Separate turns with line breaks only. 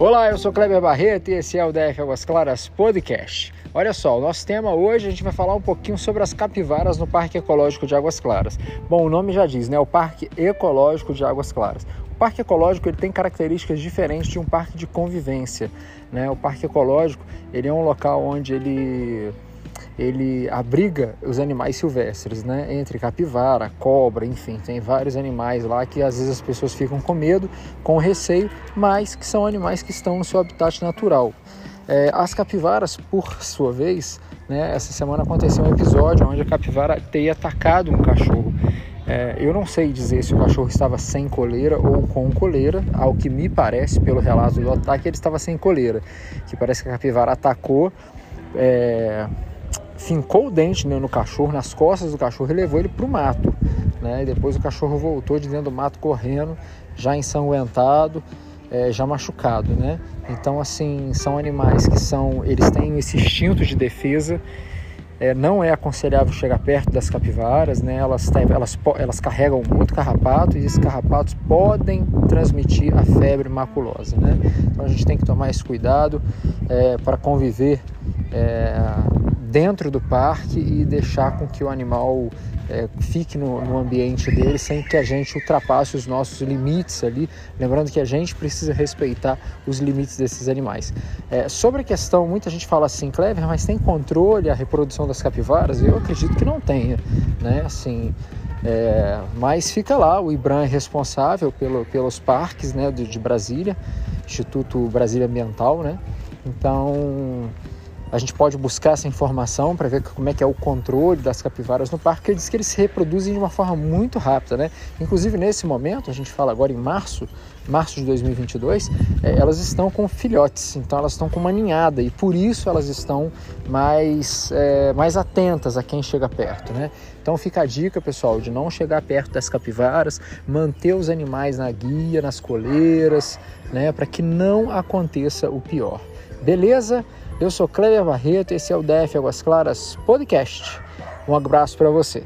Olá, eu sou Kleber Barreto e esse é o DF Águas Claras Podcast. Olha só, o nosso tema hoje a gente vai falar um pouquinho sobre as capivaras no Parque Ecológico de Águas Claras. Bom, o nome já diz, né? O Parque Ecológico de Águas Claras. O Parque Ecológico ele tem características diferentes de um parque de convivência, né? O Parque Ecológico ele é um local onde ele ele abriga os animais silvestres, né? Entre capivara, cobra, enfim, tem vários animais lá que às vezes as pessoas ficam com medo, com receio, mas que são animais que estão no seu habitat natural. É, as capivaras, por sua vez, né, essa semana aconteceu um episódio onde a capivara teria atacado um cachorro. É, eu não sei dizer se o cachorro estava sem coleira ou com coleira, ao que me parece, pelo relato do ataque, ele estava sem coleira, que parece que a capivara atacou. É, fincou o dente né, no cachorro, nas costas do cachorro e levou ele para o mato. Né? E depois o cachorro voltou de dentro do mato correndo, já ensanguentado, é, já machucado. Né? Então, assim, são animais que são, eles têm esse instinto de defesa. É, não é aconselhável chegar perto das capivaras, né? elas, elas, elas carregam muito carrapato e esses carrapatos podem transmitir a febre maculosa. Né? Então a gente tem que tomar esse cuidado é, para conviver é, dentro do parque e deixar com que o animal é, fique no, no, ambiente dele sem que a gente ultrapasse os nossos limites ali. Lembrando que a gente precisa respeitar os limites desses animais. É, sobre a questão, muita gente fala assim, Clever, mas tem controle a reprodução das capivaras? Eu acredito que não tenha, né? Assim, é, mas fica lá, o IBRAM é responsável pelo, pelos parques né, de, de Brasília, Instituto Brasília Ambiental, né? Então a gente pode buscar essa informação para ver como é que é o controle das capivaras no parque. Ele diz que eles se reproduzem de uma forma muito rápida, né? Inclusive nesse momento, a gente fala agora em março, março de 2022, é, elas estão com filhotes, então elas estão com uma ninhada e por isso elas estão mais, é, mais atentas a quem chega perto, né? Então fica a dica, pessoal, de não chegar perto das capivaras, manter os animais na guia, nas coleiras, né? Para que não aconteça o pior. Beleza? Eu sou Cleber Barreto, esse é o DF Águas Claras Podcast. Um abraço para você.